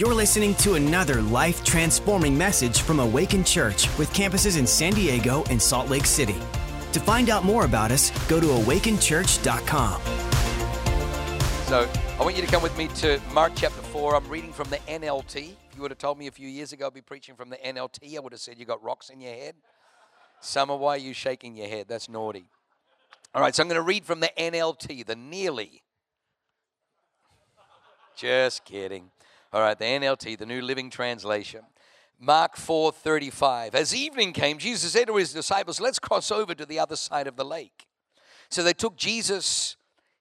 You're listening to another life transforming message from Awaken Church with campuses in San Diego and Salt Lake City. To find out more about us, go to awakenchurch.com. So I want you to come with me to Mark chapter 4. I'm reading from the NLT. If you would have told me a few years ago I'd be preaching from the NLT, I would have said you got rocks in your head. Summer, why are you shaking your head? That's naughty. All right, so I'm going to read from the NLT, the nearly. Just kidding. All right, the NLT, the New Living Translation. Mark 4:35. As evening came, Jesus said to his disciples, "Let's cross over to the other side of the lake." So they took Jesus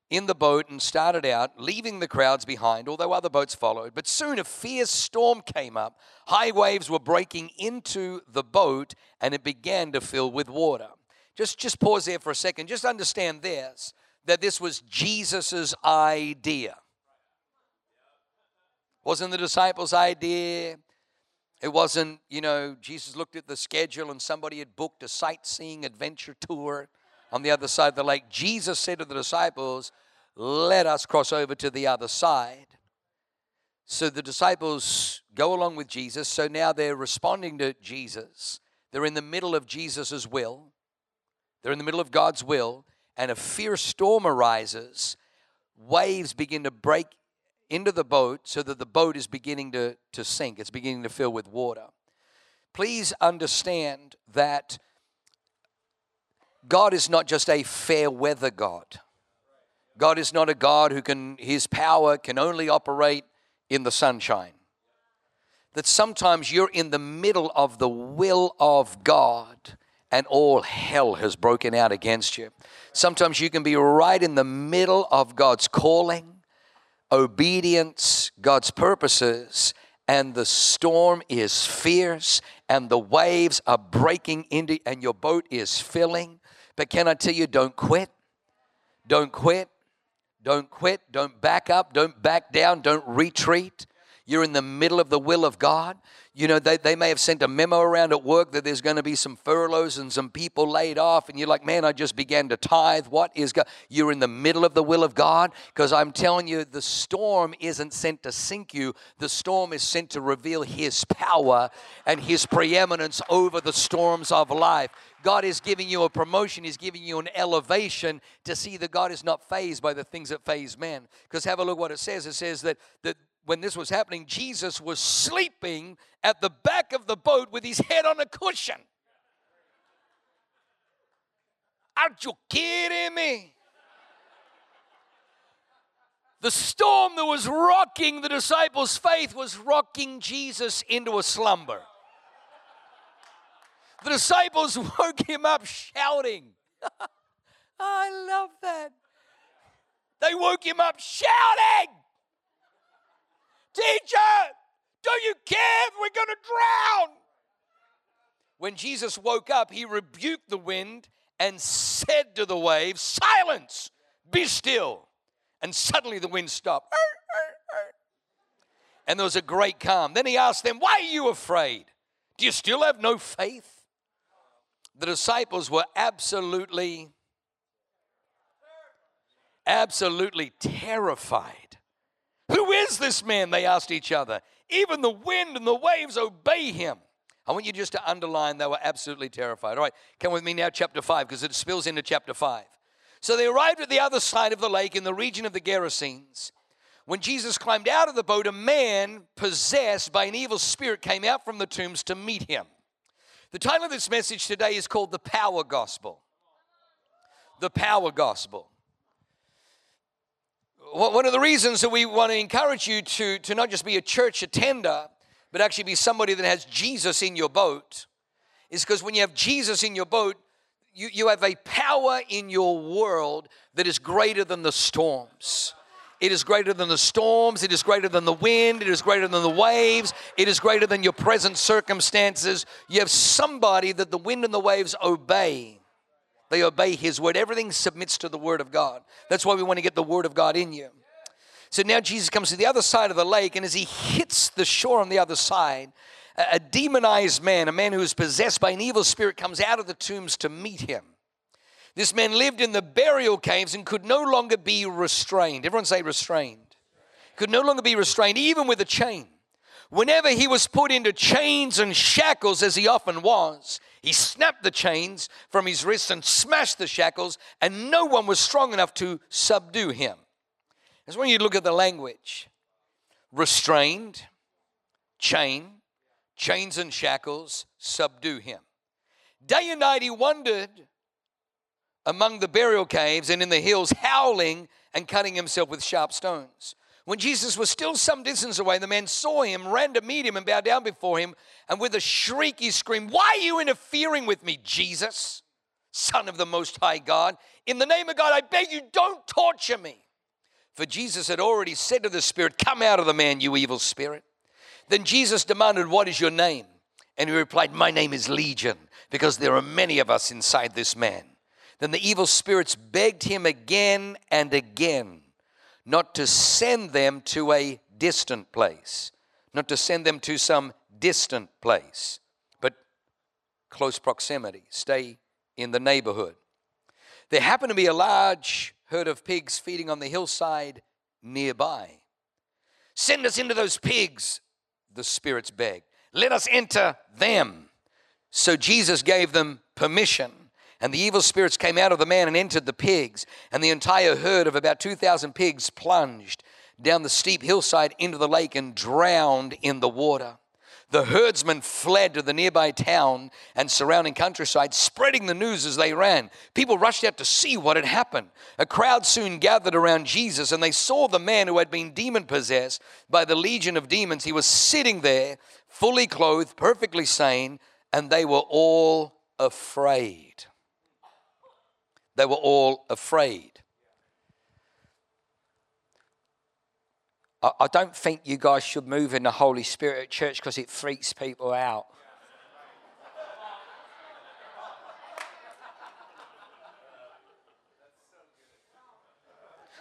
in the boat and started out, leaving the crowds behind, although other boats followed. But soon a fierce storm came up. High waves were breaking into the boat, and it began to fill with water. Just, just pause there for a second. Just understand this that this was Jesus' idea. Wasn't the disciples' idea. It wasn't, you know, Jesus looked at the schedule and somebody had booked a sightseeing adventure tour on the other side of the lake. Jesus said to the disciples, Let us cross over to the other side. So the disciples go along with Jesus. So now they're responding to Jesus. They're in the middle of Jesus' will, they're in the middle of God's will, and a fierce storm arises. Waves begin to break into the boat so that the boat is beginning to, to sink, it's beginning to fill with water. Please understand that God is not just a fair weather God. God is not a God who can, his power can only operate in the sunshine. That sometimes you're in the middle of the will of God and all hell has broken out against you. Sometimes you can be right in the middle of God's calling obedience, God's purposes, and the storm is fierce and the waves are breaking into and your boat is filling. But can I tell you, don't quit. Don't quit. Don't quit. Don't back up. Don't back down. Don't retreat. You're in the middle of the will of God. You know, they, they may have sent a memo around at work that there's going to be some furloughs and some people laid off, and you're like, man, I just began to tithe. What is God? You're in the middle of the will of God because I'm telling you, the storm isn't sent to sink you, the storm is sent to reveal His power and His preeminence over the storms of life. God is giving you a promotion, He's giving you an elevation to see that God is not fazed by the things that faze men. Because have a look what it says. It says that, that when this was happening, Jesus was sleeping at the back of the boat with his head on a cushion. Aren't you kidding me? The storm that was rocking the disciples' faith was rocking Jesus into a slumber. The disciples woke him up shouting. I love that. They woke him up shouting. Teacher, don't you care? If we're going to drown. When Jesus woke up, he rebuked the wind and said to the waves, Silence, be still. And suddenly the wind stopped. And there was a great calm. Then he asked them, Why are you afraid? Do you still have no faith? The disciples were absolutely, absolutely terrified. Who is this man? They asked each other. Even the wind and the waves obey him. I want you just to underline they were absolutely terrified. All right, come with me now, chapter 5, because it spills into chapter 5. So they arrived at the other side of the lake in the region of the Gerasenes. When Jesus climbed out of the boat, a man possessed by an evil spirit came out from the tombs to meet him. The title of this message today is called The Power Gospel. The Power Gospel one of the reasons that we want to encourage you to, to not just be a church attender, but actually be somebody that has Jesus in your boat is because when you have Jesus in your boat, you, you have a power in your world that is greater than the storms. It is greater than the storms. It is greater than the wind. It is greater than the waves. It is greater than your present circumstances. You have somebody that the wind and the waves obey. They obey His word. Everything submits to the word of God. That's why we want to get the word of God in you. So now Jesus comes to the other side of the lake, and as he hits the shore on the other side, a demonized man, a man who is possessed by an evil spirit, comes out of the tombs to meet him. This man lived in the burial caves and could no longer be restrained. Everyone say restrained. Could no longer be restrained, even with a chain. Whenever he was put into chains and shackles, as he often was, he snapped the chains from his wrists and smashed the shackles, and no one was strong enough to subdue him. That's when you look at the language restrained, chain, chains and shackles, subdue him. Day and night he wandered among the burial caves and in the hills, howling and cutting himself with sharp stones. When Jesus was still some distance away, the man saw him, ran to meet him, and bowed down before him. And with a shriek, he screamed, Why are you interfering with me, Jesus, Son of the Most High God? In the name of God, I beg you, don't torture me. For Jesus had already said to the spirit, Come out of the man, you evil spirit. Then Jesus demanded, What is your name? And he replied, My name is Legion, because there are many of us inside this man. Then the evil spirits begged him again and again not to send them to a distant place, not to send them to some distant place, but close proximity. Stay in the neighborhood. There happened to be a large herd of pigs feeding on the hillside nearby. Send us into those pigs, the spirits begged. Let us enter them. So Jesus gave them permission. And the evil spirits came out of the man and entered the pigs. And the entire herd of about 2,000 pigs plunged down the steep hillside into the lake and drowned in the water. The herdsmen fled to the nearby town and surrounding countryside, spreading the news as they ran. People rushed out to see what had happened. A crowd soon gathered around Jesus, and they saw the man who had been demon possessed by the legion of demons. He was sitting there, fully clothed, perfectly sane, and they were all afraid. They were all afraid. I, don't think you guys should move in the Holy Spirit at church because it freaks people out.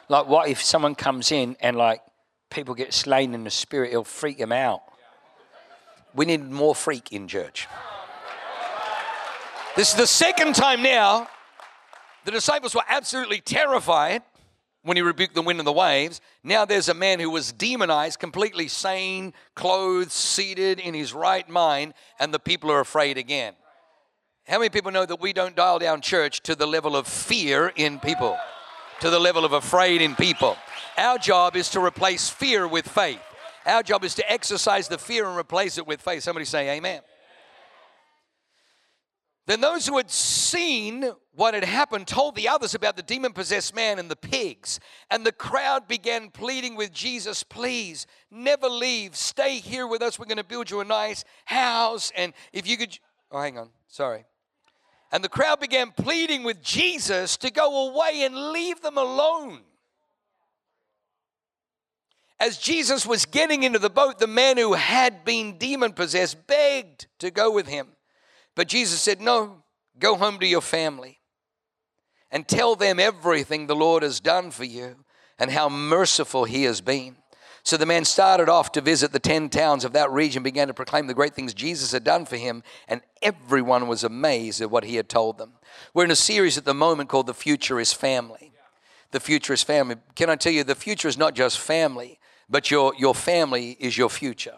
Like, what if someone comes in and, like, people get slain in the spirit? It'll freak them out. We need more freak in church. This is the second time now the disciples were absolutely terrified when he rebuked the wind and the waves. Now there's a man who was demonized, completely sane, clothed, seated in his right mind, and the people are afraid again. How many people know that we don't dial down church to the level of fear in people, to the level of afraid in people? Our job is to replace fear with faith. Our job is to exercise the fear and replace it with faith. Somebody say, Amen. Then those who had seen what had happened told the others about the demon possessed man and the pigs. And the crowd began pleading with Jesus, please never leave. Stay here with us. We're going to build you a nice house. And if you could. Oh, hang on. Sorry. And the crowd began pleading with Jesus to go away and leave them alone. As Jesus was getting into the boat, the man who had been demon possessed begged to go with him. But Jesus said, No, go home to your family and tell them everything the Lord has done for you and how merciful He has been. So the man started off to visit the 10 towns of that region, began to proclaim the great things Jesus had done for him, and everyone was amazed at what he had told them. We're in a series at the moment called The Future is Family. The Future is Family. Can I tell you, the future is not just family, but your, your family is your future.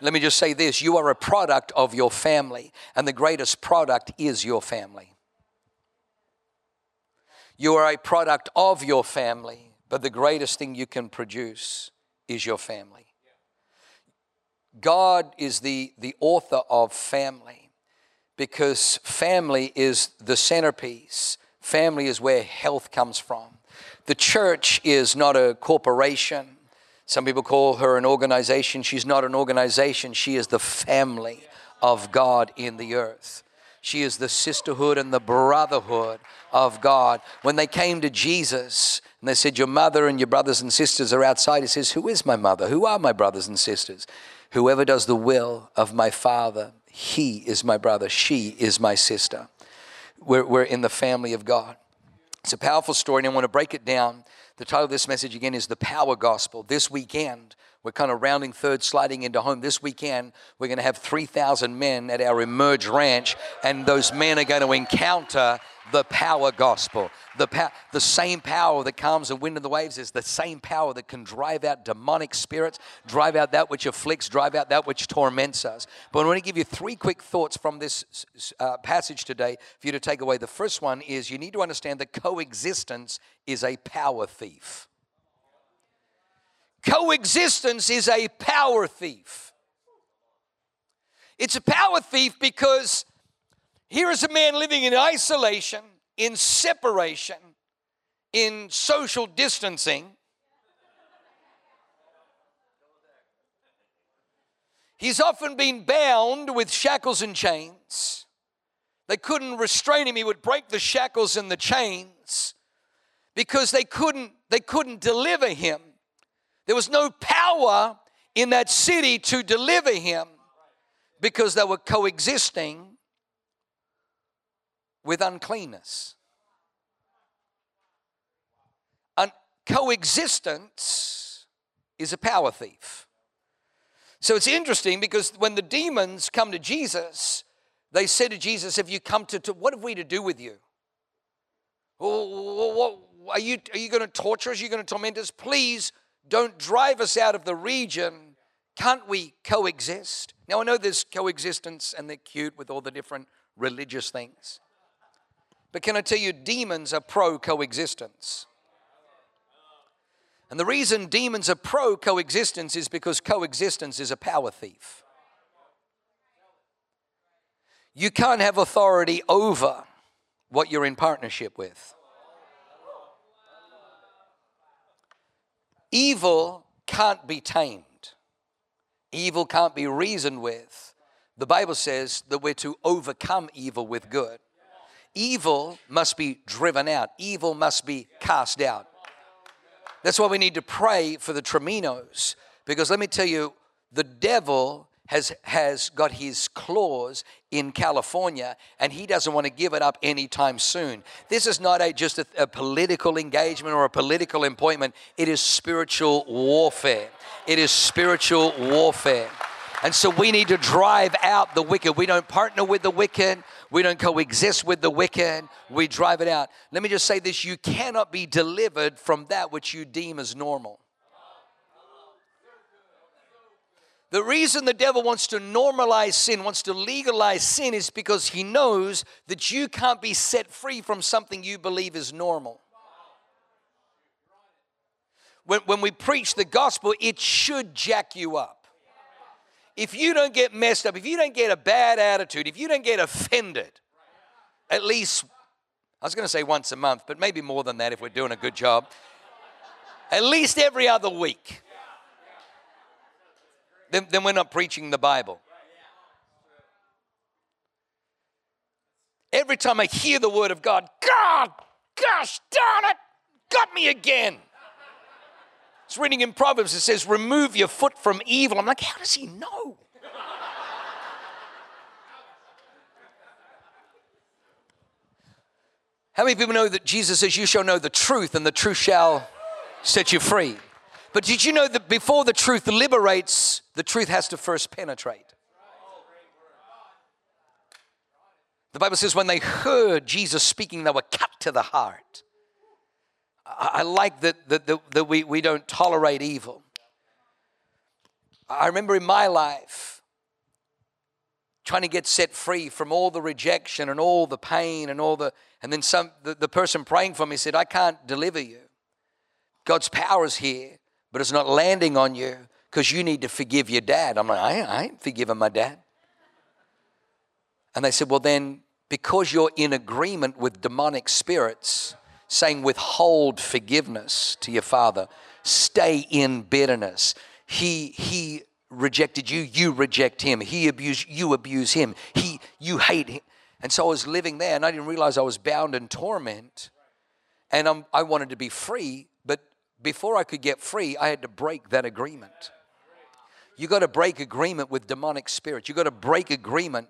Let me just say this you are a product of your family, and the greatest product is your family. You are a product of your family, but the greatest thing you can produce is your family. God is the, the author of family because family is the centerpiece. Family is where health comes from. The church is not a corporation. Some people call her an organization. She's not an organization, she is the family of God in the earth. She is the sisterhood and the brotherhood of God. When they came to Jesus and they said, Your mother and your brothers and sisters are outside, he says, Who is my mother? Who are my brothers and sisters? Whoever does the will of my Father, he is my brother, she is my sister. We're, we're in the family of God. It's a powerful story, and I want to break it down the title of this message again is The Power Gospel. This weekend, we're kind of rounding third, sliding into home. This weekend, we're going to have 3,000 men at our Emerge Ranch, and those men are going to encounter the power gospel. The, pa- the same power that comes the wind and the waves is the same power that can drive out demonic spirits, drive out that which afflicts, drive out that which torments us. But I want to give you three quick thoughts from this uh, passage today for you to take away. The first one is you need to understand that coexistence is a power thief. Coexistence is a power thief. It's a power thief because here is a man living in isolation, in separation, in social distancing. He's often been bound with shackles and chains. They couldn't restrain him. He would break the shackles and the chains because they couldn't, they couldn't deliver him. There was no power in that city to deliver him because they were coexisting with uncleanness. And coexistence is a power thief. So it's interesting because when the demons come to Jesus, they said to Jesus, Have you come to, to what have we to do with you? are you, are you going to torture us? Are you going to torment us? Please don't drive us out of the region. Can't we coexist? Now, I know there's coexistence and they're cute with all the different religious things. But can I tell you, demons are pro coexistence. And the reason demons are pro coexistence is because coexistence is a power thief. You can't have authority over what you're in partnership with. Evil can't be tamed, evil can't be reasoned with. The Bible says that we're to overcome evil with good. Evil must be driven out, evil must be cast out. That's why we need to pray for the Triminos, because let me tell you, the devil has, has got his claws in California and he doesn't want to give it up anytime soon. This is not a, just a, a political engagement or a political appointment, it is spiritual warfare. It is spiritual warfare. And so we need to drive out the wicked. We don't partner with the wicked. We don't coexist with the wicked. We drive it out. Let me just say this you cannot be delivered from that which you deem as normal. The reason the devil wants to normalize sin, wants to legalize sin, is because he knows that you can't be set free from something you believe is normal. When, when we preach the gospel, it should jack you up if you don't get messed up, if you don't get a bad attitude, if you don't get offended, at least, I was going to say once a month, but maybe more than that if we're doing a good job, at least every other week, then, we're not preaching the Bible. Every time I hear the word of God, God, gosh darn it, got me again. It's reading in Proverbs, it says, remove your foot from evil. I'm like, how does he know? How many people know that Jesus says, You shall know the truth, and the truth shall set you free? But did you know that before the truth liberates, the truth has to first penetrate? The Bible says, when they heard Jesus speaking, they were cut to the heart. I like that, that, that, that we, we don't tolerate evil. I remember in my life trying to get set free from all the rejection and all the pain and all the, and then some, the, the person praying for me said, I can't deliver you. God's power is here, but it's not landing on you because you need to forgive your dad. I'm like, I, I ain't forgiven my dad. And they said, Well, then, because you're in agreement with demonic spirits, saying, withhold forgiveness to your father. Stay in bitterness. He, he rejected you, you reject him. He abused you, abuse him. He, you hate him. And so I was living there and I didn't realize I was bound in torment. And I'm, I wanted to be free, before I could get free, I had to break that agreement. You got to break agreement with demonic spirits. You got to break agreement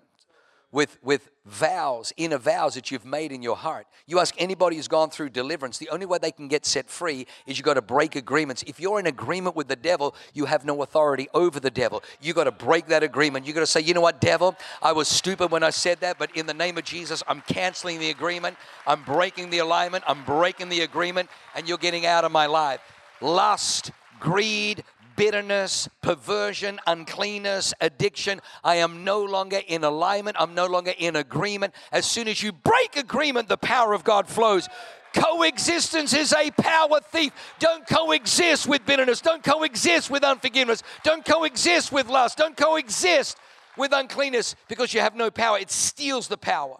with, with vows, inner vows that you've made in your heart. You ask anybody who's gone through deliverance, the only way they can get set free is you've got to break agreements. If you're in agreement with the devil, you have no authority over the devil. You've got to break that agreement. You've got to say, you know what, devil, I was stupid when I said that, but in the name of Jesus, I'm canceling the agreement. I'm breaking the alignment. I'm breaking the agreement, and you're getting out of my life. Lust, greed, bitterness, perversion, uncleanness, addiction. I am no longer in alignment. I'm no longer in agreement. As soon as you break agreement, the power of God flows. Coexistence is a power thief. Don't coexist with bitterness. Don't coexist with unforgiveness. Don't coexist with lust. Don't coexist with uncleanness because you have no power. It steals the power.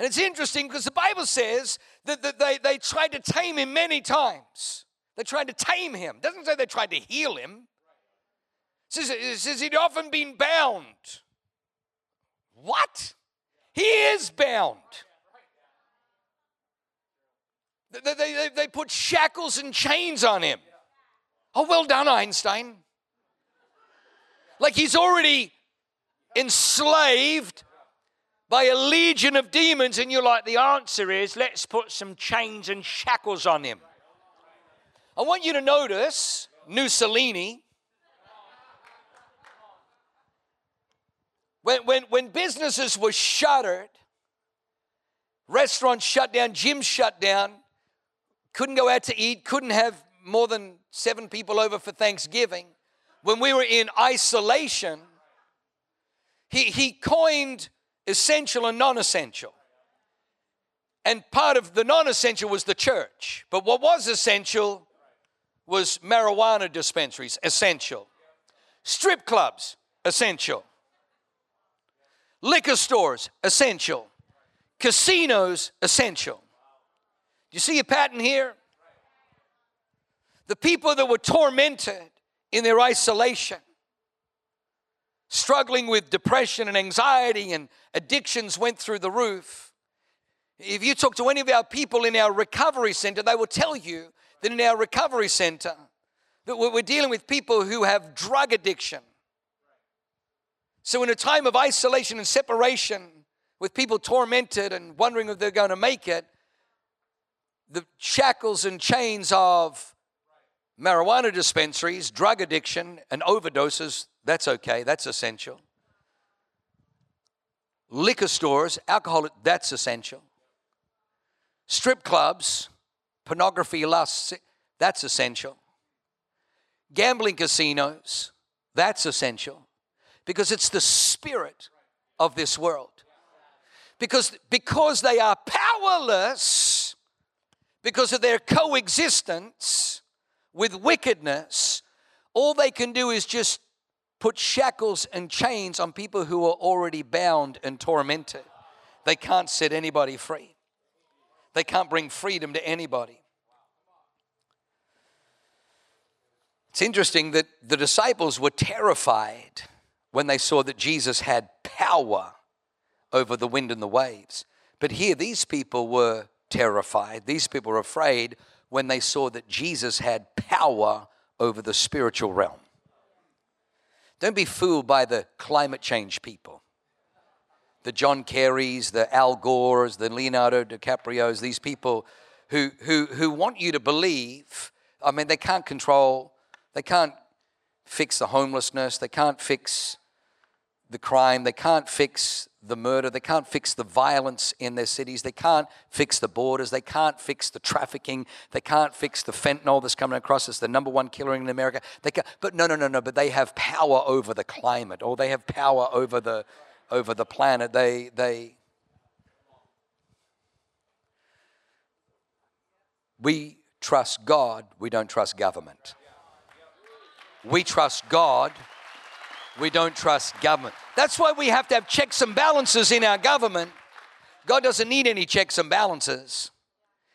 And it's interesting because the Bible says that, that they, they tried to tame him many times. They tried to tame him. It doesn't say they tried to heal him. Says, it says he'd often been bound. What? He is bound. They, they, they put shackles and chains on him. Oh, well done, Einstein. Like he's already enslaved by a legion of demons, and you're like, the answer is let's put some chains and shackles on him. I want you to notice Mussolini. When, when, when businesses were shuttered, restaurants shut down, gyms shut down, couldn't go out to eat, couldn't have more than seven people over for Thanksgiving. When we were in isolation, he, he coined essential and non essential. And part of the non essential was the church. But what was essential was marijuana dispensaries, essential. Strip clubs, essential. Liquor stores, essential. Casinos, essential. Do you see a pattern here? The people that were tormented in their isolation, struggling with depression and anxiety and addictions went through the roof. If you talk to any of our people in our recovery center, they will tell you that in our recovery center, that we're dealing with people who have drug addiction. So, in a time of isolation and separation, with people tormented and wondering if they're going to make it, the shackles and chains of marijuana dispensaries, drug addiction, and overdoses, that's okay, that's essential. Liquor stores, alcohol, that's essential. Strip clubs, pornography, lust, that's essential. Gambling casinos, that's essential because it's the spirit of this world. Because, because they are powerless, because of their coexistence with wickedness, all they can do is just put shackles and chains on people who are already bound and tormented. They can't set anybody free. They can't bring freedom to anybody. It's interesting that the disciples were terrified when they saw that Jesus had power over the wind and the waves. But here, these people were terrified. These people were afraid when they saw that Jesus had power over the spiritual realm. Don't be fooled by the climate change people the John Kerrys, the Al Gores, the Leonardo DiCaprios, these people who, who, who want you to believe, I mean, they can't control, they can't fix the homelessness, they can't fix the crime, they can't fix the murder, they can't fix the violence in their cities, they can't fix the borders, they can't fix the trafficking, they can't fix the fentanyl that's coming across as the number one killer in America. They can, but no, no, no, no, but they have power over the climate or they have power over the over the planet. They, they, we trust God, we don't trust government. We trust God, we don't trust government. That's why we have to have checks and balances in our government. God doesn't need any checks and balances.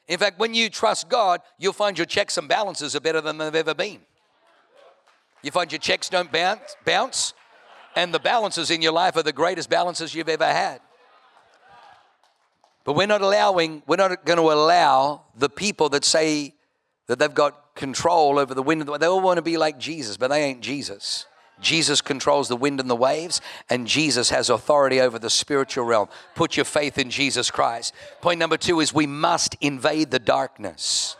In fact, when you trust God, you'll find your checks and balances are better than they've ever been. You find your checks don't bounce, bounce and the balances in your life are the greatest balances you've ever had. But we're not allowing, we're not going to allow the people that say that they've got control over the wind. They all want to be like Jesus, but they ain't Jesus. Jesus controls the wind and the waves, and Jesus has authority over the spiritual realm. Put your faith in Jesus Christ. Point number two is we must invade the darkness.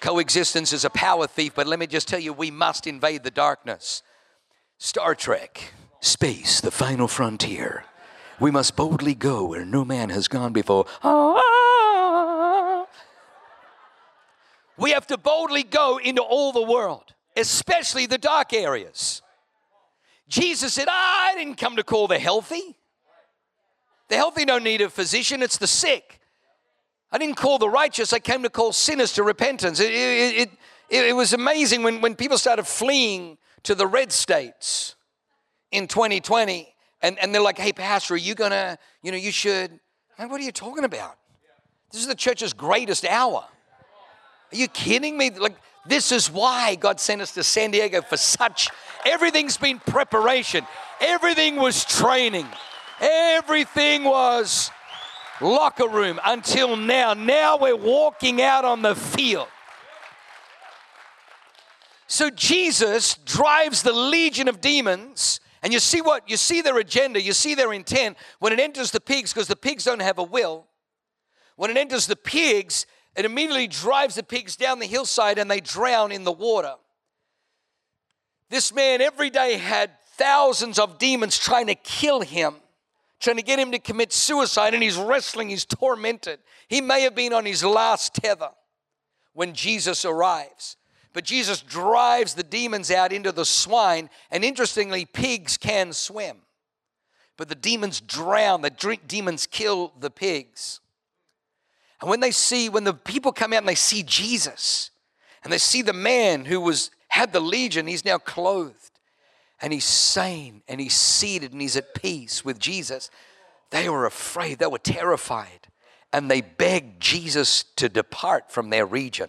Coexistence is a power thief, but let me just tell you, we must invade the darkness. Star Trek, space, the final frontier. We must boldly go where no man has gone before. Ah. We have to boldly go into all the world, especially the dark areas. Jesus said, I didn't come to call the healthy. The healthy don't need a physician, it's the sick. I didn't call the righteous, I came to call sinners to repentance. It, it, it, it was amazing when, when people started fleeing to the red states in 2020, and, and they're like, hey, Pastor, are you gonna, you know, you should. Like, what are you talking about? This is the church's greatest hour. Are you kidding me? Like, this is why God sent us to San Diego for such, everything's been preparation, everything was training, everything was locker room until now. Now we're walking out on the field. So Jesus drives the legion of demons. And you see what? You see their agenda, you see their intent when it enters the pigs, because the pigs don't have a will. When it enters the pigs, it immediately drives the pigs down the hillside and they drown in the water. This man every day had thousands of demons trying to kill him, trying to get him to commit suicide, and he's wrestling, he's tormented. He may have been on his last tether when Jesus arrives. But Jesus drives the demons out into the swine, and interestingly, pigs can swim. But the demons drown, the drink demons kill the pigs. And when they see, when the people come out and they see Jesus, and they see the man who was had the legion, he's now clothed, and he's sane, and he's seated, and he's at peace with Jesus. They were afraid, they were terrified, and they begged Jesus to depart from their region.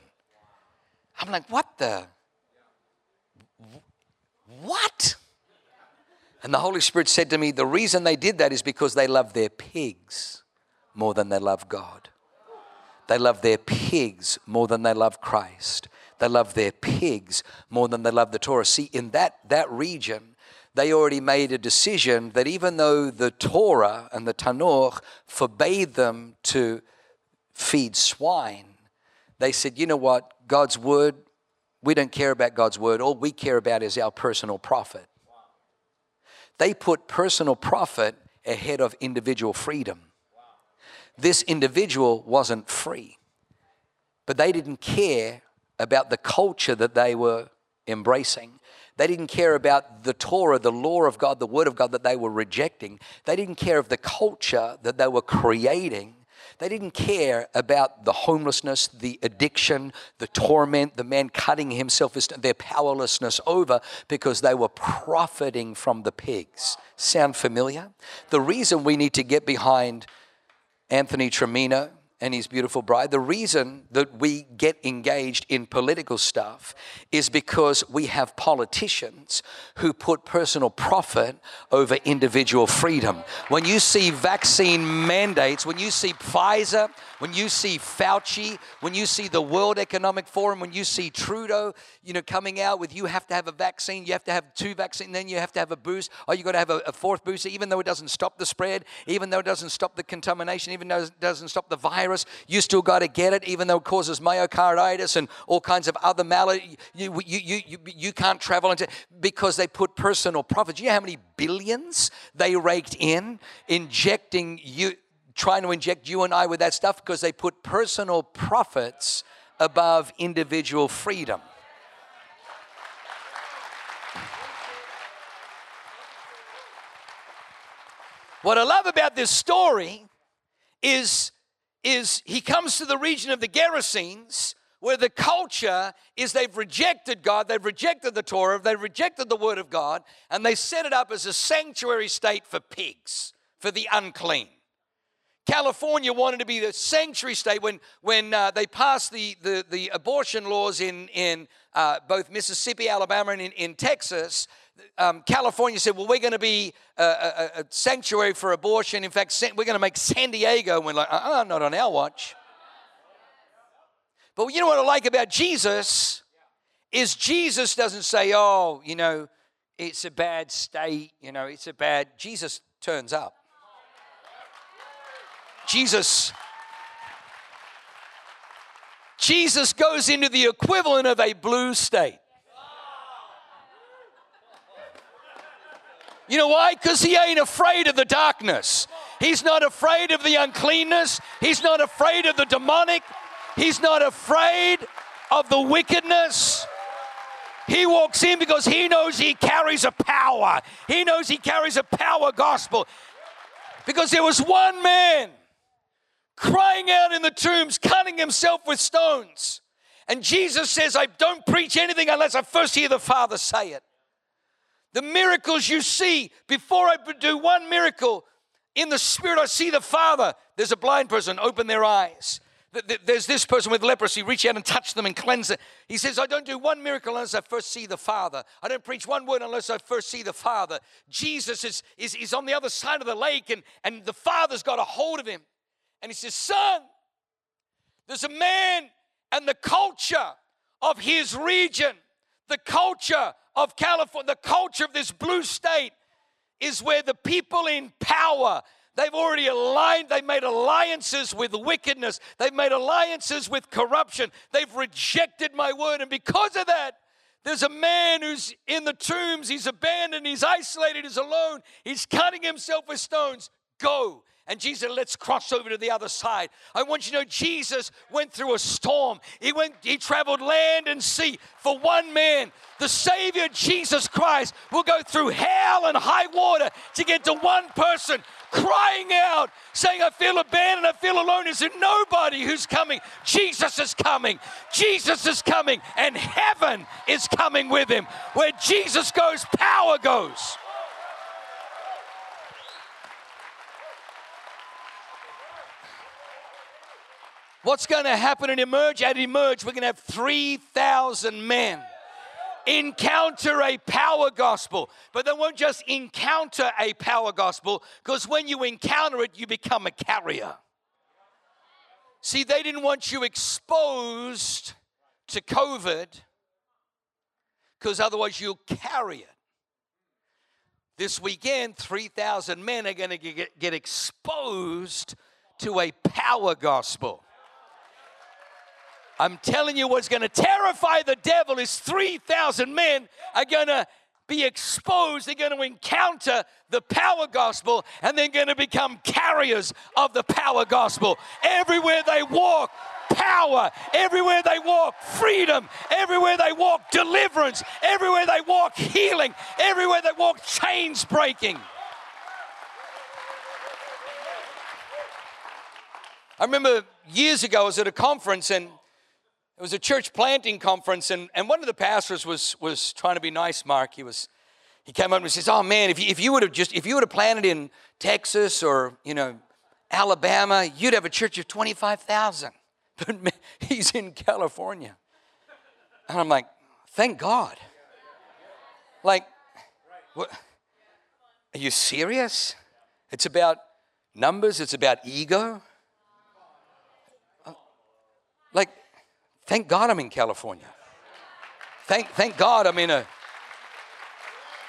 I'm like, what the? What? And the Holy Spirit said to me, the reason they did that is because they love their pigs more than they love God. They love their pigs more than they love Christ. They love their pigs more than they love the Torah. See, in that, that region, they already made a decision that even though the Torah and the Tanakh forbade them to feed swine, they said, you know what? God's word, we don't care about God's word. All we care about is our personal profit. They put personal profit ahead of individual freedom this individual wasn't free. But they didn't care about the culture that they were embracing. They didn't care about the Torah, the law of God, the word of God that they were rejecting. They didn't care of the culture that they were creating. They didn't care about the homelessness, the addiction, the torment, the man cutting himself, their powerlessness over because they were profiting from the pigs. Sound familiar? The reason we need to get behind Anthony Trimino and his beautiful bride. The reason that we get engaged in political stuff is because we have politicians who put personal profit over individual freedom. When you see vaccine mandates, when you see Pfizer, when you see Fauci, when you see the World Economic Forum, when you see Trudeau, you know, coming out with you have to have a vaccine, you have to have two vaccines, then you have to have a boost, or you got to have a, a fourth booster, even though it doesn't stop the spread, even though it doesn't stop the contamination, even though it doesn't stop the virus you still got to get it, even though it causes myocarditis and all kinds of other maladies. You, you, you, you, you can't travel into because they put personal profit. Do you know how many billions they raked in injecting you, trying to inject you and I with that stuff because they put personal profits above individual freedom. What I love about this story is is he comes to the region of the Gerasenes where the culture is they've rejected God, they've rejected the Torah, they've rejected the Word of God, and they set it up as a sanctuary state for pigs, for the unclean. California wanted to be the sanctuary state when, when uh, they passed the, the, the, abortion laws in, in uh, both Mississippi, Alabama, and in, in Texas um, California said, well, we're going to be a, a, a, sanctuary for abortion. In fact, we're going to make San Diego. And we're like, uh-uh, not on our watch. But you know what I like about Jesus is Jesus doesn't say, oh, you know, it's a bad state, you know, it's a bad. Jesus turns up. Jesus. Jesus goes into the equivalent of a blue state. You know why? Because he ain't afraid of the darkness. He's not afraid of the uncleanness. He's not afraid of the demonic. He's not afraid of the wickedness. He walks in because he knows he carries a power. He knows he carries a power gospel. Because there was one man crying out in the tombs, cutting himself with stones. And Jesus says, I don't preach anything unless I first hear the Father say it. The miracles you see, before I do one miracle, in the Spirit, I see the Father. There's a blind person, open their eyes. There's this person with leprosy, reach out and touch them and cleanse it. He says, I don't do one miracle unless I first see the Father. I don't preach one word unless I first see the Father. Jesus is, is, is on the other side of the lake, and, and the Father's got a hold of him. And he says, Son, there's a man and the culture of his region, the culture of California, the culture of this blue state is where the people in power They've already aligned, they've made alliances with wickedness, they've made alliances with corruption, they've rejected my word. And because of that, there's a man who's in the tombs, he's abandoned, he's isolated, he's alone, he's cutting himself with stones. Go and Jesus, let's cross over to the other side. I want you to know Jesus went through a storm. He went, he traveled land and sea for one man. The Savior Jesus Christ will go through hell and high water to get to one person crying out, saying, I feel abandoned, I feel alone. Is there nobody who's coming? Jesus is coming. Jesus is coming, and heaven is coming with him. Where Jesus goes, power goes. What's going to happen at Emerge? At Emerge, we're going to have 3,000 men encounter a power gospel. But they won't just encounter a power gospel, because when you encounter it, you become a carrier. See, they didn't want you exposed to COVID, because otherwise you'll carry it. This weekend, 3,000 men are going to get exposed to a power gospel. I'm telling you, what's going to terrify the devil is 3,000 men are going to be exposed. They're going to encounter the power gospel and they're going to become carriers of the power gospel. Everywhere they walk, power. Everywhere they walk, freedom. Everywhere they walk, deliverance. Everywhere they walk, healing. Everywhere they walk, chains breaking. I remember years ago, I was at a conference and it was a church planting conference, and, and one of the pastors was, was trying to be nice, Mark. He was he came up and says, Oh man, if you, if you would have just if you would have planted in Texas or you know Alabama, you'd have a church of 25,000. But he's in California. And I'm like, thank God. Like, what? Are you serious? It's about numbers, it's about ego. Uh, like, Thank God I'm in California. Thank, thank God I'm in a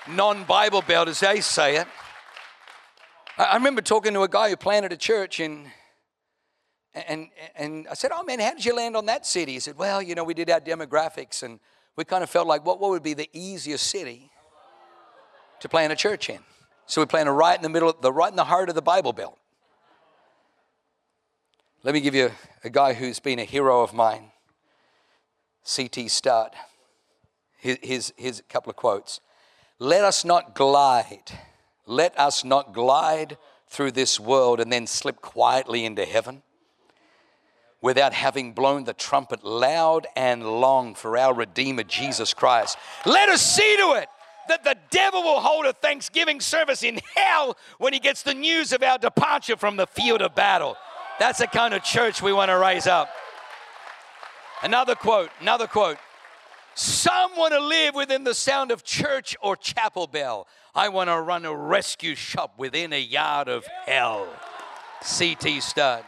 non Bible belt, as they say it. I, I remember talking to a guy who planted a church in. And, and I said, Oh man, how did you land on that city? He said, Well, you know, we did our demographics and we kind of felt like what, what would be the easiest city to plant a church in? So we planted right in the middle, the right in the heart of the Bible Belt. Let me give you a guy who's been a hero of mine. C.T. Studd. his, here's a couple of quotes. Let us not glide, let us not glide through this world and then slip quietly into heaven without having blown the trumpet loud and long for our Redeemer Jesus Christ. Let us see to it that the devil will hold a thanksgiving service in hell when he gets the news of our departure from the field of battle. That's the kind of church we want to raise up. Another quote, another quote. Some want to live within the sound of church or chapel bell. I want to run a rescue shop within a yard of hell. C.T. Studd.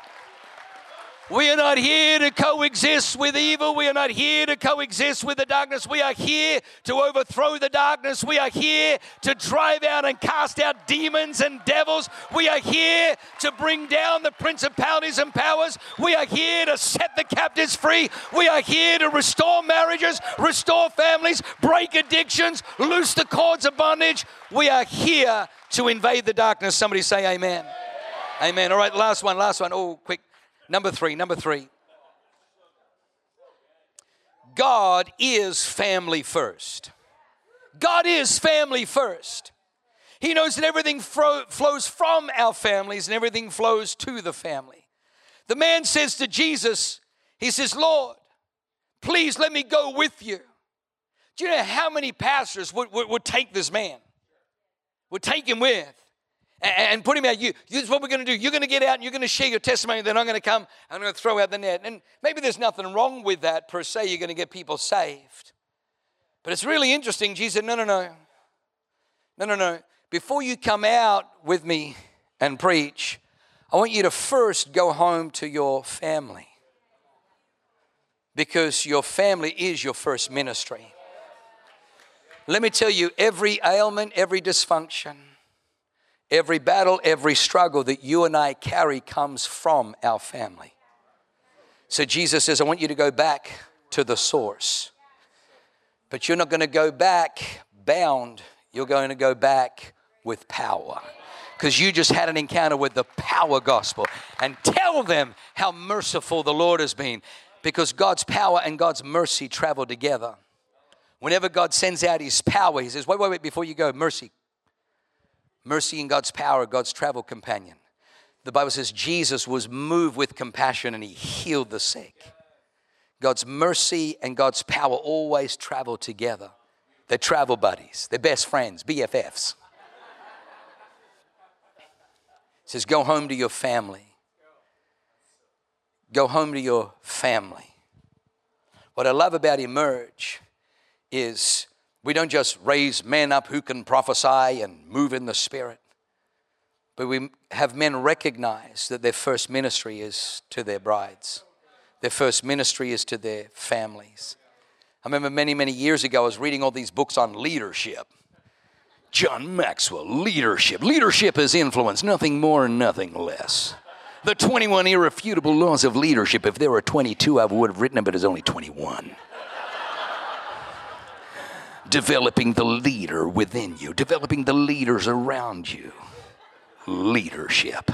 We are not here to coexist with evil. We are not here to coexist with the darkness. We are here to overthrow the darkness. We are here to drive out and cast out demons and devils. We are here to bring down the principalities and powers. We are here to set the captives free. We are here to restore marriages, restore families, break addictions, loose the cords of bondage. We are here to invade the darkness. Somebody say amen. Amen. All right, last one, last one. Oh, quick. Number three, number three. God is family first. God is family first. He knows that everything fro- flows from our families and everything flows to the family. The man says to Jesus, He says, Lord, please let me go with you. Do you know how many pastors would, would, would take this man? Would take him with and put him out. You, this is what we're going to do. You're going to get out and you're going to share your testimony. Then I'm going to come. I'm going to throw out the net. And maybe there's nothing wrong with that per se. You're going to get people saved. But it's really interesting. Jesus said, No, no, no. No, no, no. Before you come out with me and preach, I want you to first go home to your family. Because your family is your first ministry. Let me tell you, every ailment, every dysfunction, Every battle, every struggle that you and I carry comes from our family. So Jesus says, I want you to go back to the source. But you're not going to go back bound, you're going to go back with power. Because you just had an encounter with the power gospel. And tell them how merciful the Lord has been. Because God's power and God's mercy travel together. Whenever God sends out his power, he says, Wait, wait, wait, before you go, mercy, Mercy and God's power, God's travel companion. The Bible says Jesus was moved with compassion and he healed the sick. God's mercy and God's power always travel together. They're travel buddies, they're best friends, BFFs. It says, Go home to your family. Go home to your family. What I love about Emerge is we don't just raise men up who can prophesy and move in the Spirit, but we have men recognize that their first ministry is to their brides, their first ministry is to their families. I remember many, many years ago, I was reading all these books on leadership. John Maxwell, leadership. Leadership is influence, nothing more and nothing less. The 21 irrefutable laws of leadership. If there were 22, I would have written them, but there's only 21 developing the leader within you, developing the leaders around you. Leadership.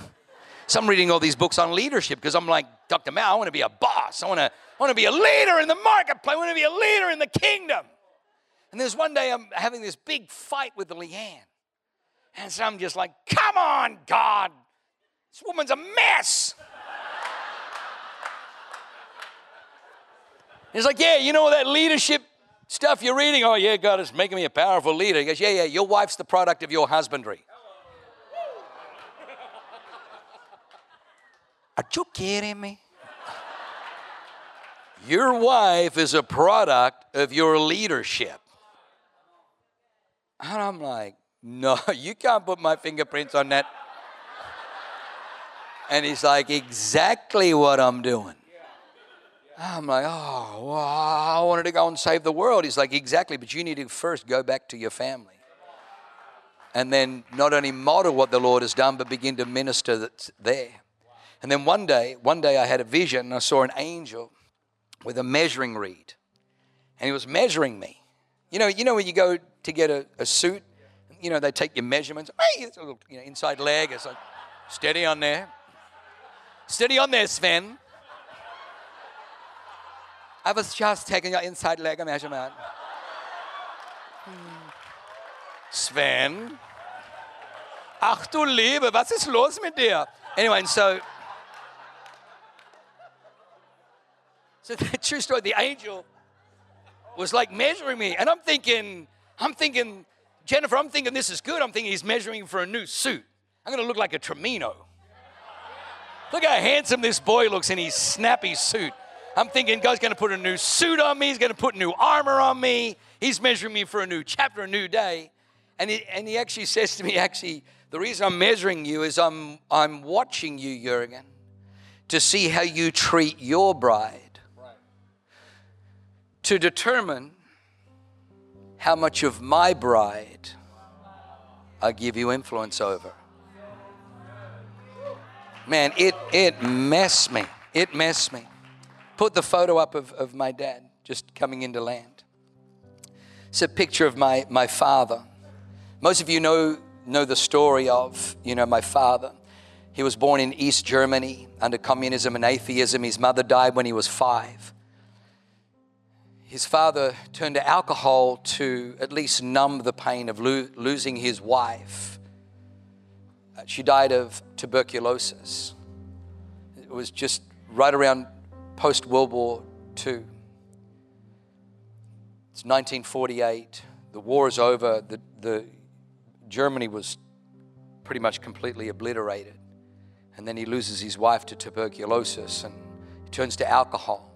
So I'm reading all these books on leadership because I'm like, Dr. Mao, I want to be a boss. I want to, I want to be a leader in the marketplace. I want to be a leader in the kingdom. And there's one day I'm having this big fight with Leanne. And so I'm just like, come on, God. This woman's a mess. He's like, yeah, you know that leadership stuff you're reading. Oh, yeah, God is making me a powerful leader. He goes, Yeah, yeah, your wife's the product of your husbandry. Are you kidding me? Your wife is a product of your leadership. And I'm like, No, you can't put my fingerprints on that. And he's like, Exactly what I'm doing. I'm like, oh, I wanted to go and save the world. He's like, exactly, but you need to first go back to your family. And then not only model what the Lord has done, but begin to minister that's there. And then one day, one day I had a vision and I saw an angel with a measuring reed. And he was measuring me. You know, you know when you go to get a, a suit, you know, they take your measurements. Hey, it's a little, you know, inside leg. It's like, steady on there. Steady on there, Sven. I was just taking your inside leg measurement. Sven? Ach du Liebe, was ist los mit dir? Anyway, so, so the true story, the angel was like measuring me. And I'm thinking, I'm thinking, Jennifer, I'm thinking this is good. I'm thinking he's measuring for a new suit. I'm gonna look like a Trimino. Look how handsome this boy looks in his snappy suit. I'm thinking God's going to put a new suit on me. He's going to put new armor on me. He's measuring me for a new chapter, a new day. And he, and he actually says to me, actually, the reason I'm measuring you is I'm, I'm watching you, Jurgen, to see how you treat your bride, to determine how much of my bride I give you influence over. Man, it, it messed me. It messed me. Put the photo up of, of my dad just coming into land. It's a picture of my, my father. Most of you know, know the story of, you know, my father. He was born in East Germany under communism and atheism. His mother died when he was five. His father turned to alcohol to at least numb the pain of lo- losing his wife. Uh, she died of tuberculosis. It was just right around post World War II. It's 1948. The war is over. The, the Germany was pretty much completely obliterated. And then he loses his wife to tuberculosis and he turns to alcohol.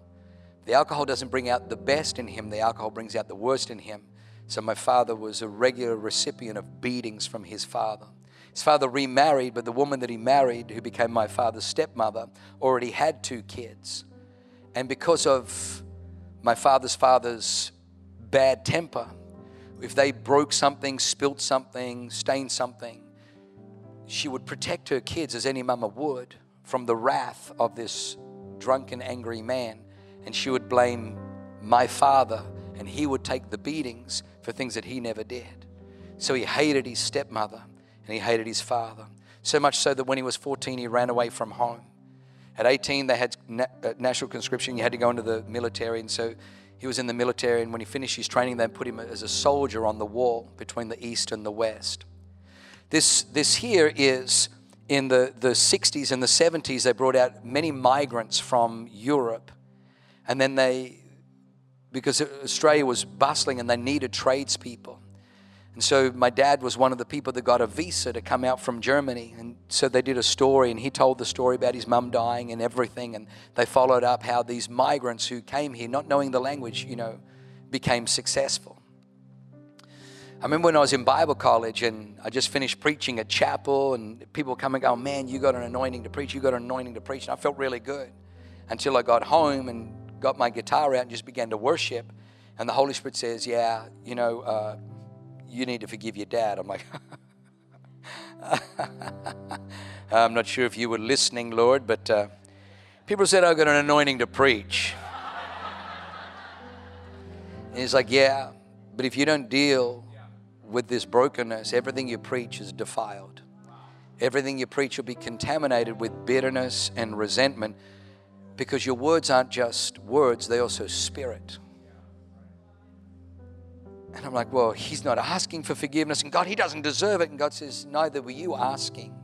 The alcohol doesn't bring out the best in him, the alcohol brings out the worst in him. So my father was a regular recipient of beatings from his father. His father remarried, but the woman that he married, who became my father's stepmother, already had two kids. And because of my father's father's bad temper, if they broke something, spilt something, stained something, she would protect her kids as any mama would from the wrath of this drunken, angry man. And she would blame my father, and he would take the beatings for things that he never did. So he hated his stepmother and he hated his father. So much so that when he was 14, he ran away from home. At 18, they had uh, national conscription. You had to go into the military. And so he was in the military. And when he finished his training, they put him as a soldier on the wall between the East and the West. This, this here is in the, the 60s and the 70s, they brought out many migrants from Europe. And then they, because Australia was bustling and they needed tradespeople. And so my dad was one of the people that got a visa to come out from Germany. And so they did a story, and he told the story about his mum dying and everything. And they followed up how these migrants who came here, not knowing the language, you know, became successful. I remember when I was in Bible college and I just finished preaching at chapel, and people come and go, Man, you got an anointing to preach, you got an anointing to preach. And I felt really good until I got home and got my guitar out and just began to worship. And the Holy Spirit says, Yeah, you know, uh, you need to forgive your dad. I'm like, I'm not sure if you were listening, Lord, but uh, people said I got an anointing to preach. And he's like, Yeah, but if you don't deal with this brokenness, everything you preach is defiled. Everything you preach will be contaminated with bitterness and resentment because your words aren't just words, they also spirit. And I'm like, well, he's not asking for forgiveness. And God, he doesn't deserve it. And God says, neither were you asking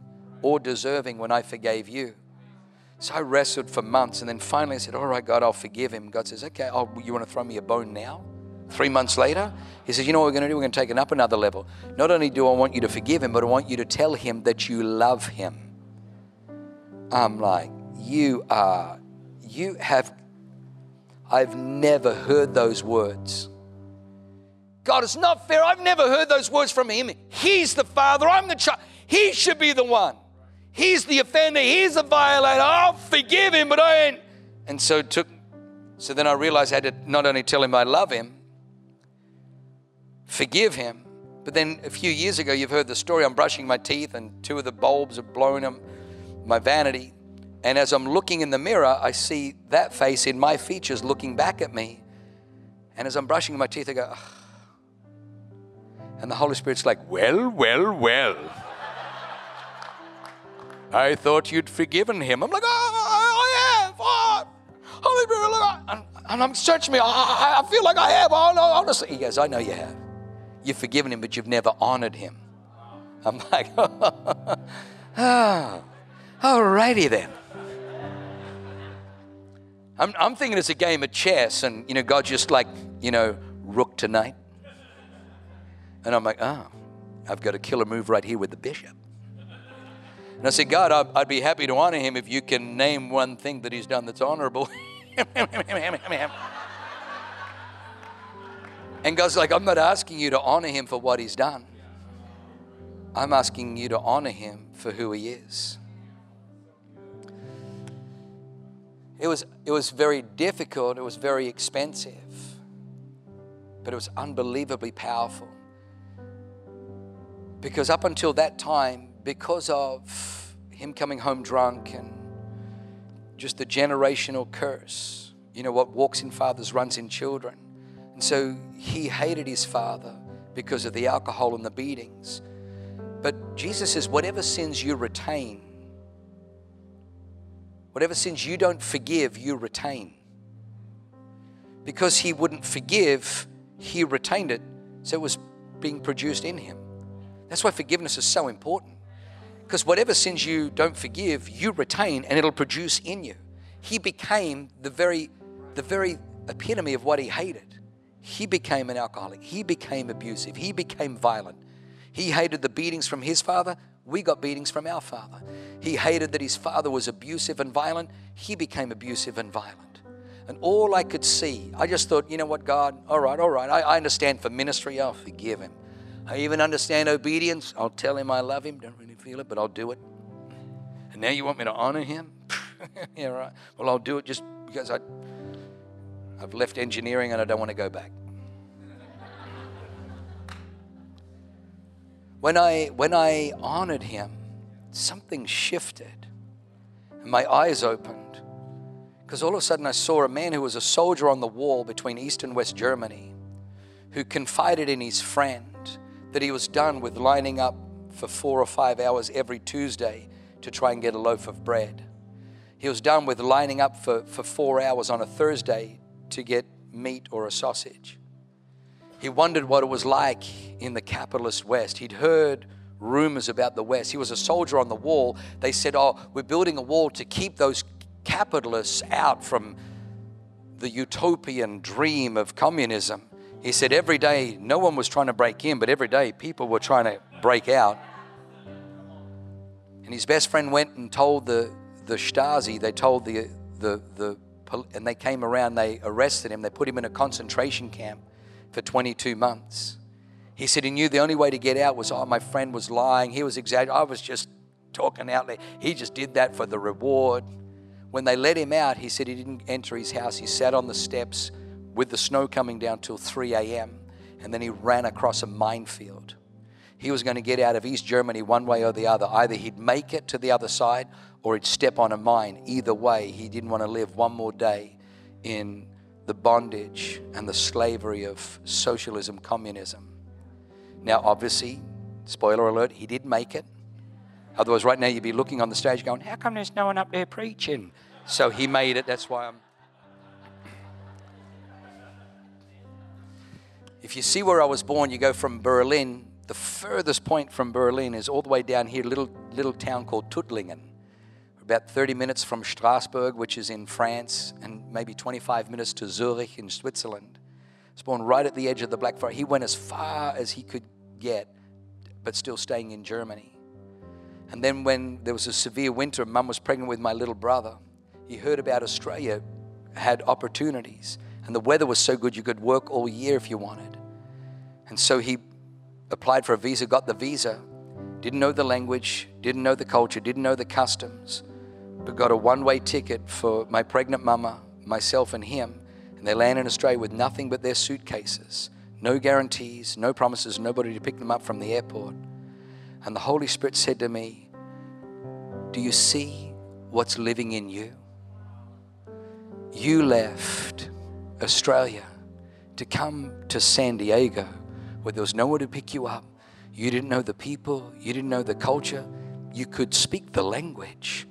or deserving when I forgave you. So I wrestled for months. And then finally I said, all right, God, I'll forgive him. God says, okay, oh, you want to throw me a bone now? Three months later, he says, you know what we're going to do? We're going to take it up another level. Not only do I want you to forgive him, but I want you to tell him that you love him. I'm like, you are, you have, I've never heard those words. God, it's not fair. I've never heard those words from him. He's the father, I'm the child. He should be the one. He's the offender, he's the violator. I'll forgive him, but I ain't. And so it took so then I realized I had to not only tell him I love him, forgive him, but then a few years ago you've heard the story. I'm brushing my teeth and two of the bulbs have blown up my vanity. And as I'm looking in the mirror, I see that face in my features looking back at me. And as I'm brushing my teeth, I go. And the Holy Spirit's like, Well, well, well. I thought you'd forgiven him. I'm like, Oh, oh, oh, oh I have. Oh, Holy Spirit, look. And, and I'm searching me. I, I, feel like I have. Oh, no, honestly. He goes, I know you have. You've forgiven him, but you've never honored him. I'm like, ah, Oh, all righty then. I'm, I'm thinking it's a game of chess, and, you know, God just like, you know, rook tonight. And I'm like, oh, I've got a killer move right here with the bishop. And I said, God, I'd, I'd be happy to honor him if you can name one thing that he's done that's honorable. and God's like, I'm not asking you to honor him for what he's done. I'm asking you to honor him for who he is. It was, it was very difficult, it was very expensive, but it was unbelievably powerful. Because up until that time, because of him coming home drunk and just the generational curse, you know, what walks in fathers runs in children. And so he hated his father because of the alcohol and the beatings. But Jesus says, whatever sins you retain, whatever sins you don't forgive, you retain. Because he wouldn't forgive, he retained it, so it was being produced in him. That's why forgiveness is so important. Because whatever sins you don't forgive, you retain and it'll produce in you. He became the very, the very epitome of what he hated. He became an alcoholic. He became abusive. He became violent. He hated the beatings from his father. We got beatings from our father. He hated that his father was abusive and violent. He became abusive and violent. And all I could see, I just thought, you know what, God, all right, all right. I, I understand for ministry, I'll forgive him. I even understand obedience. I'll tell him I love him. Don't really feel it, but I'll do it. And now you want me to honor him? yeah, right. Well, I'll do it just because I I've left engineering and I don't want to go back. When I, when I honored him, something shifted and my eyes opened because all of a sudden I saw a man who was a soldier on the wall between East and West Germany who confided in his friend that he was done with lining up for four or five hours every Tuesday to try and get a loaf of bread. He was done with lining up for, for four hours on a Thursday to get meat or a sausage. He wondered what it was like in the capitalist West. He'd heard rumors about the West. He was a soldier on the wall. They said, Oh, we're building a wall to keep those capitalists out from the utopian dream of communism. He said, Every day, no one was trying to break in, but every day people were trying to break out. And his best friend went and told the, the Stasi, they told the, the, the and they came around, they arrested him, they put him in a concentration camp for 22 months. He said he knew the only way to get out was, oh, my friend was lying. He was exaggerating. I was just talking out there. He just did that for the reward. When they let him out, he said he didn't enter his house. He sat on the steps with the snow coming down till 3 a.m. And then he ran across a minefield. He was going to get out of East Germany one way or the other. Either he'd make it to the other side or he'd step on a mine. Either way, he didn't want to live one more day in the bondage and the slavery of socialism, communism. Now, obviously, spoiler alert, he did make it. Otherwise, right now you'd be looking on the stage going, How come there's no one up there preaching? So he made it. That's why I'm. If you see where I was born, you go from Berlin. The furthest point from Berlin is all the way down here, little little town called Tuttlingen about 30 minutes from Strasbourg, which is in France, and maybe 25 minutes to Zurich in Switzerland. He was born right at the edge of the Black Forest. He went as far as he could get, but still staying in Germany. And then, when there was a severe winter, mum was pregnant with my little brother. He heard about Australia had opportunities, and the weather was so good you could work all year if you wanted. And so he applied for a visa, got the visa, didn't know the language, didn't know the culture, didn't know the customs but got a one way ticket for my pregnant mama, myself, and him. And they land in Australia with nothing but their suitcases. No guarantees, no promises, nobody to pick them up from the airport. And the Holy Spirit said to me, Do you see what's living in you? You left Australia to come to San Diego where there was nowhere to pick you up. You didn't know the people, you didn't know the culture, you could speak the language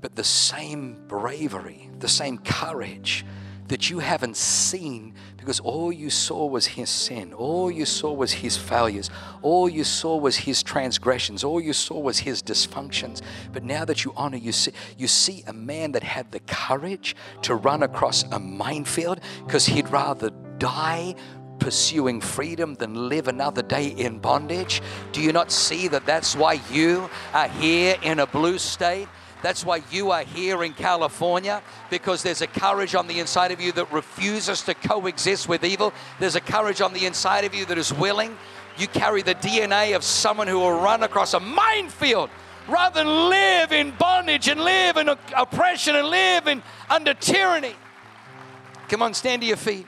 but the same bravery, the same courage that you haven't seen because all you saw was his sin, all you saw was his failures, all you saw was his transgressions, all you saw was his dysfunctions. But now that you honor, you see, you see a man that had the courage to run across a minefield because he'd rather die pursuing freedom than live another day in bondage. Do you not see that that's why you are here in a blue state? That's why you are here in California because there's a courage on the inside of you that refuses to coexist with evil. There's a courage on the inside of you that is willing. You carry the DNA of someone who will run across a minefield rather than live in bondage and live in oppression and live in under tyranny. Come on, stand to your feet.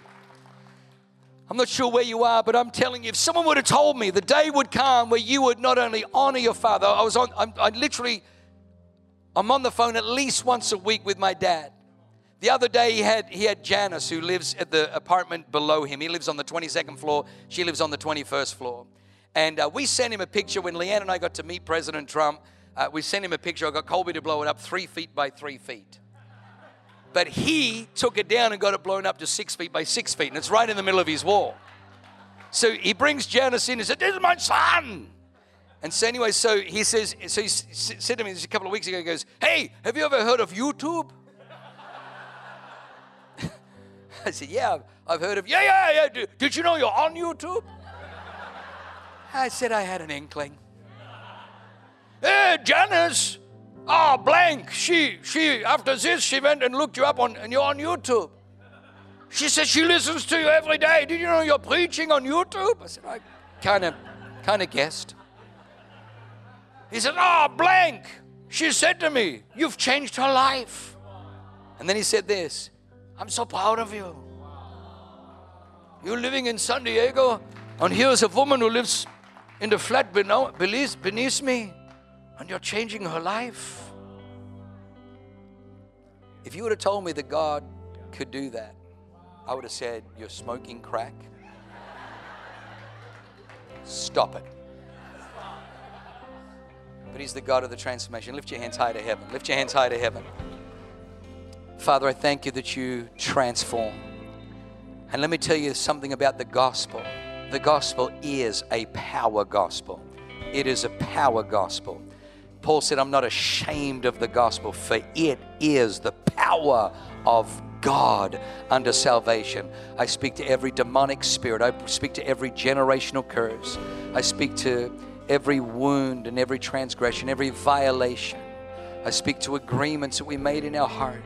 I'm not sure where you are, but I'm telling you, if someone would have told me the day would come where you would not only honor your father, I was on, I'm, I literally, I'm on the phone at least once a week with my dad. The other day he had he had Janice who lives at the apartment below him. He lives on the 22nd floor. She lives on the 21st floor. And uh, we sent him a picture when Leanne and I got to meet President Trump. Uh, we sent him a picture. I got Colby to blow it up three feet by three feet. But he took it down and got it blown up to six feet by six feet, and it's right in the middle of his wall. So he brings Janice in and said, This is my son. And so, anyway, so he says, so he said to me a couple of weeks ago, he goes, Hey, have you ever heard of YouTube? I said, Yeah, I've heard of, yeah, yeah, yeah. Did, you know you're on YouTube? I said, I had an inkling. Hey, Janice, oh, blank. She, she, after this, she went and looked you up on, and you're on YouTube. She said she listens to you every day. Did you know you're preaching on YouTube? I said, I kind of, kind of guessed. He said, oh, blank. She said to me, you've changed her life. And then he said this, I'm so proud of you. You're living in San Diego, and here's a woman who lives in the flat beneath, beneath me, and you're changing her life. If you would have told me that God could do that, I would have said, You're smoking crack. Stop it. But He's the God of the transformation. Lift your hands high to heaven. Lift your hands high to heaven. Father, I thank you that you transform. And let me tell you something about the gospel. The gospel is a power gospel. It is a power gospel. Paul said, I'm not ashamed of the gospel, for it is the power of God unto salvation. I speak to every demonic spirit. I speak to every generational curse. I speak to every wound and every transgression, every violation. I speak to agreements that we made in our heart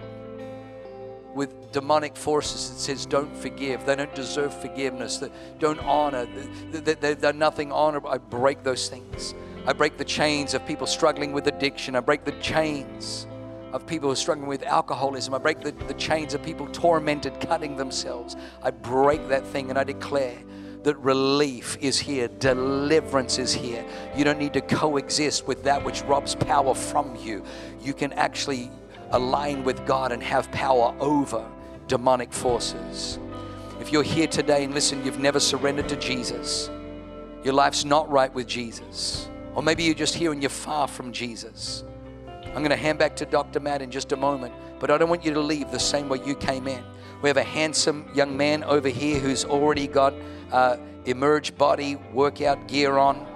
with demonic forces that says don't forgive. They don't deserve forgiveness. That don't honor. They're nothing honorable. I break those things. I break the chains of people struggling with addiction. I break the chains of people who are struggling with alcoholism. I break the, the chains of people tormented cutting themselves. I break that thing and i declare that relief is here, deliverance is here. You don't need to coexist with that which robs power from you. You can actually align with God and have power over demonic forces. If you're here today and listen, you've never surrendered to Jesus, your life's not right with Jesus, or maybe you're just here and you're far from Jesus. I'm going to hand back to Dr. Matt in just a moment, but I don't want you to leave the same way you came in. We have a handsome young man over here who's already got uh, emerge body workout gear on.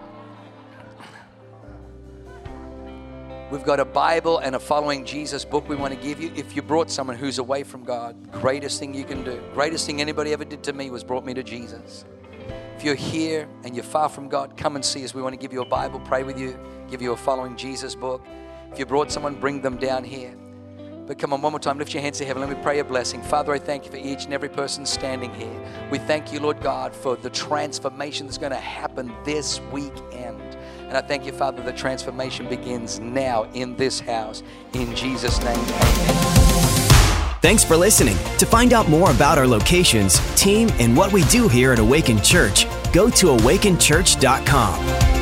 We've got a Bible and a Following Jesus book we want to give you. If you brought someone who's away from God, greatest thing you can do, greatest thing anybody ever did to me was brought me to Jesus. If you're here and you're far from God, come and see us. We want to give you a Bible, pray with you, give you a Following Jesus book. If you brought someone, bring them down here. But come on, one more time, lift your hands to heaven. Let me pray a blessing. Father, I thank you for each and every person standing here. We thank you, Lord God, for the transformation that's going to happen this weekend. And I thank you, Father, the transformation begins now in this house. In Jesus' name, amen. Thanks for listening. To find out more about our locations, team, and what we do here at Awaken Church, go to awakenchurch.com.